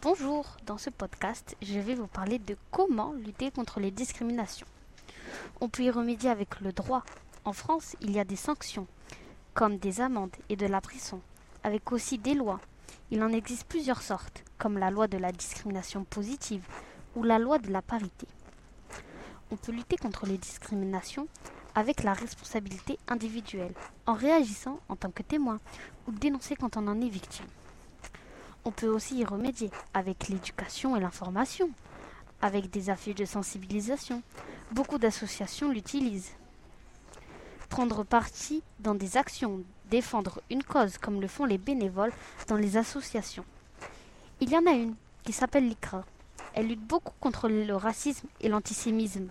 Bonjour, dans ce podcast, je vais vous parler de comment lutter contre les discriminations. On peut y remédier avec le droit. En France, il y a des sanctions, comme des amendes et de la prison, avec aussi des lois. Il en existe plusieurs sortes, comme la loi de la discrimination positive ou la loi de la parité. On peut lutter contre les discriminations avec la responsabilité individuelle, en réagissant en tant que témoin ou dénoncer quand on en est victime. On peut aussi y remédier avec l'éducation et l'information, avec des affiches de sensibilisation. Beaucoup d'associations l'utilisent. Prendre parti dans des actions, défendre une cause comme le font les bénévoles dans les associations. Il y en a une qui s'appelle l'ICRA. Elle lutte beaucoup contre le racisme et l'antisémisme.